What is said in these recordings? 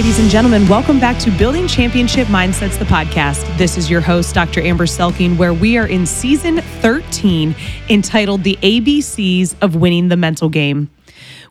ladies and gentlemen. Welcome back to Building Championship Mindsets, the podcast. This is your host, Dr. Amber Selking, where we are in season 13 entitled The ABCs of Winning the Mental Game.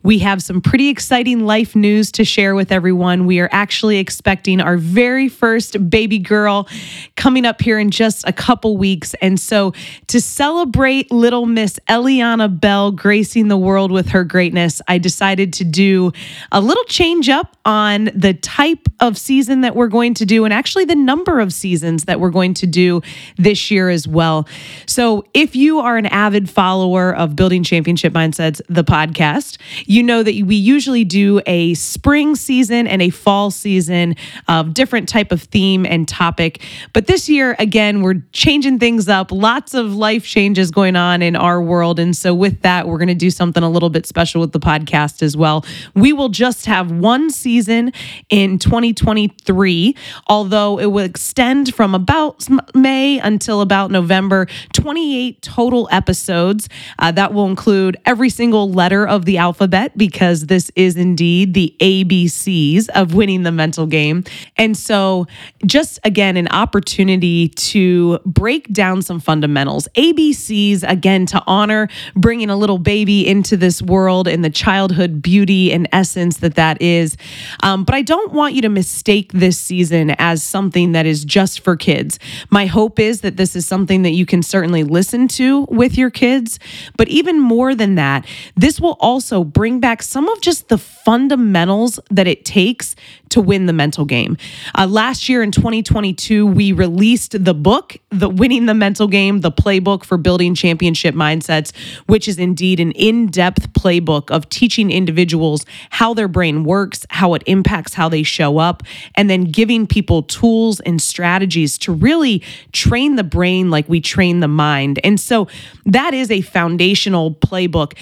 We have some pretty exciting life news to share with everyone. We are actually expecting our very first baby girl coming up here in just a couple weeks. And so, to celebrate little Miss Elleeanna Belle gracing the world with her greatness, I decided to do a little change up on the type of season that we're going to do and actually the number of seasons that we're going to do this year as well. So, if you are an avid follower of Building Championship Mindsets, the podcast, you know that we usually do a spring season and a fall season of different type of theme and topic. But this year, again, we're changing things up. Lots of life changes going on in our world. And so, with that, we're going to do something a little bit special with the podcast as well. We will just have one season in 2023, although it will extend from about May until about November. 28 total episodes. Uh, that will include every single letter of the alphabet because this is indeed the ABCs of winning the mental game. And so, just again, an opportunity to break down some fundamentals. ABCs, again, to honor bringing a little baby into this world and the childhood beauty and essence that that is. Um, but I don't want you to mistake this season as something that is just for kids. My hope is that this is something that you can certainly listen to with your kids. But even more than that, this will also bring bring back some of just the fundamentals that it takes to win the mental game. Uh, last year in 2022, we released the book, The Winning the Mental Game, the playbook for building championship mindsets, which is indeed an in depth playbook of teaching individuals how their brain works, how it impacts how they show up, and then giving people tools and strategies to really train the brain like we train the mind. And so that is a foundational playbook.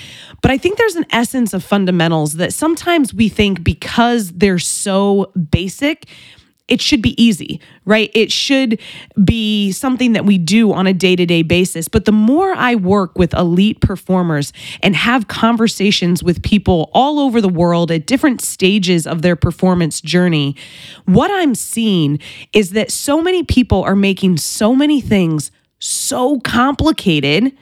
But I think there's an essence of fundamentals that sometimes we think because they're so basic, it should be easy, right? It should be something that we do on a day to day basis. But the more I work with elite performers and have conversations with people all over the world at different stages of their performance journey, what I'm seeing is that so many people are making so many things so complicated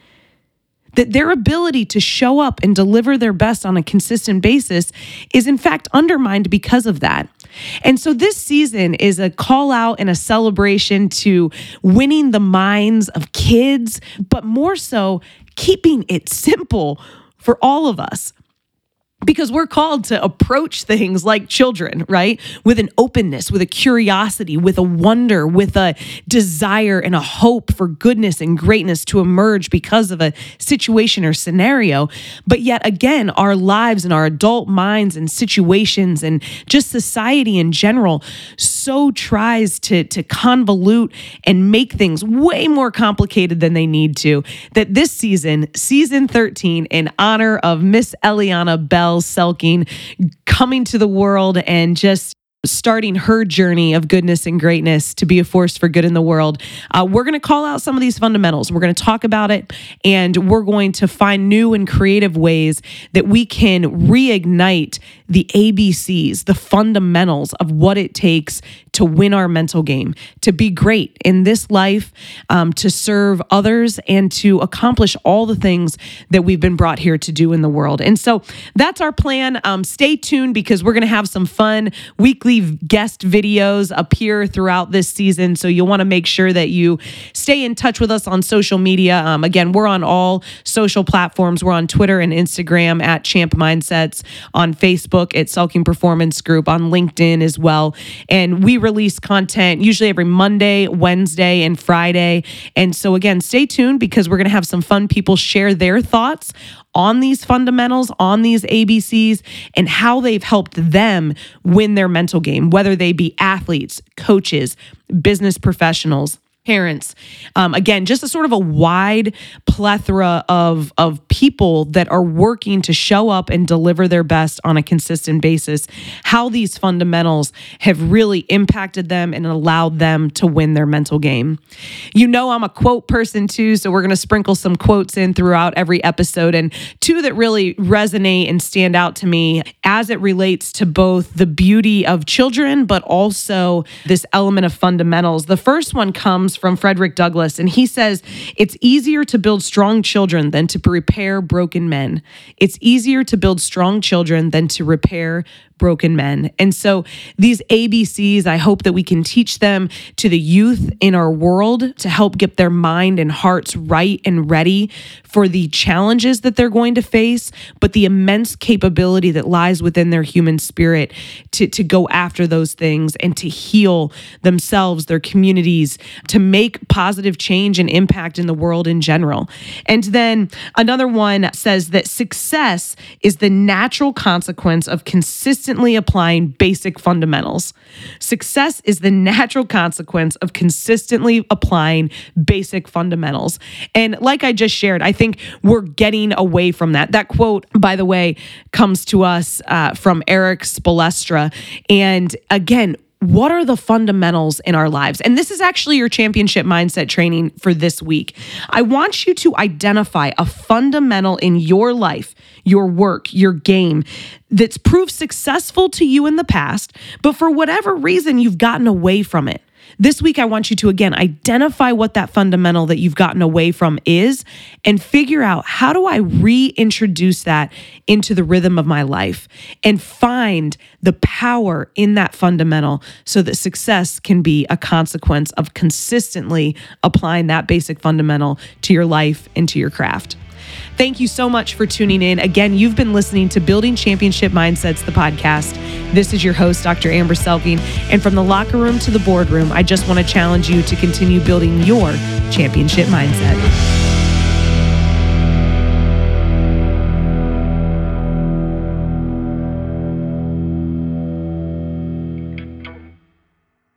that their ability to show up and deliver their best on a consistent basis is in fact undermined because of that. And so this season is a call out and a celebration to winning the minds of kids, but more so keeping it simple for all of us because we're called to approach things like children, right? With an openness, with a curiosity, with a wonder, with a desire and a hope for goodness and greatness to emerge because of a situation or scenario. But yet again, our lives and our adult minds and situations and just society in general so tries to, to convolute and make things way more complicated than they need to. That this season, season 13, in honor of Miss Elleeanna Belle Selking coming to the world and just starting her journey of goodness and greatness to be a force for good in the world. Uh, we're going to call out some of these fundamentals. We're going to talk about it, and we're going to find new and creative ways that we can reignite the ABCs, the fundamentals of what it takes to win our mental game, to be great in this life, um, to serve others, and to accomplish all the things that we've been brought here to do in the world. And so that's our plan. Um, stay tuned because we're going to have some fun weekly guest videos appear throughout this season. So you'll want to make sure that you stay in touch with us on social media. Um, again, we're on all social platforms. We're on Twitter and Instagram at Champ Mindsets, on Facebook at Selking Performance Group, on LinkedIn as well. And we release content usually every Monday, Wednesday, and Friday. And so, again, stay tuned because we're going to have some fun people share their thoughts on these fundamentals, on these ABCs, and how they've helped them win their mental game, whether they be athletes, coaches, business professionals parents. Um, again, just a sort of a wide plethora of, of people that are working to show up and deliver their best on a consistent basis, how these fundamentals have really impacted them and allowed them to win their mental game. You know, I'm a quote person too, so we're going to sprinkle some quotes in throughout every episode, and two that really resonate and stand out to me as it relates to both the beauty of children, but also this element of fundamentals. The first one comes from Frederick Douglass, and he says, It's easier to build strong children than to repair broken men. It's easier to build strong children than to repair broken men. And so these ABCs, I hope that we can teach them to the youth in our world to help get their mind and hearts right and ready for the challenges that they're going to face, but the immense capability that lies within their human spirit to, to go after those things and to heal themselves, their communities, to make positive change and impact in the world in general. And then another one says that success is the natural consequence of consistent consistently applying basic fundamentals. Success is the natural consequence of consistently applying basic fundamentals. And like I just shared, I think we're getting away from that. That quote, by the way, comes to us uh, from Erik Spoelstra. And again, what are the fundamentals in our lives? And this is actually your championship mindset training for this week. I want you to identify a fundamental in your life, your work, your game that's proved successful to you in the past, but for whatever reason, you've gotten away from it. This week, I want you to again identify what that fundamental that you've gotten away from is and figure out how do I reintroduce that into the rhythm of my life and find the power in that fundamental so that success can be a consequence of consistently applying that basic fundamental to your life and to your craft. Thank you so much for tuning in. Again, you've been listening to Building Championship Mindsets, the podcast. This is your host, Dr. Amber Selking. And from the locker room to the boardroom, I just want to challenge you to continue building your championship mindset.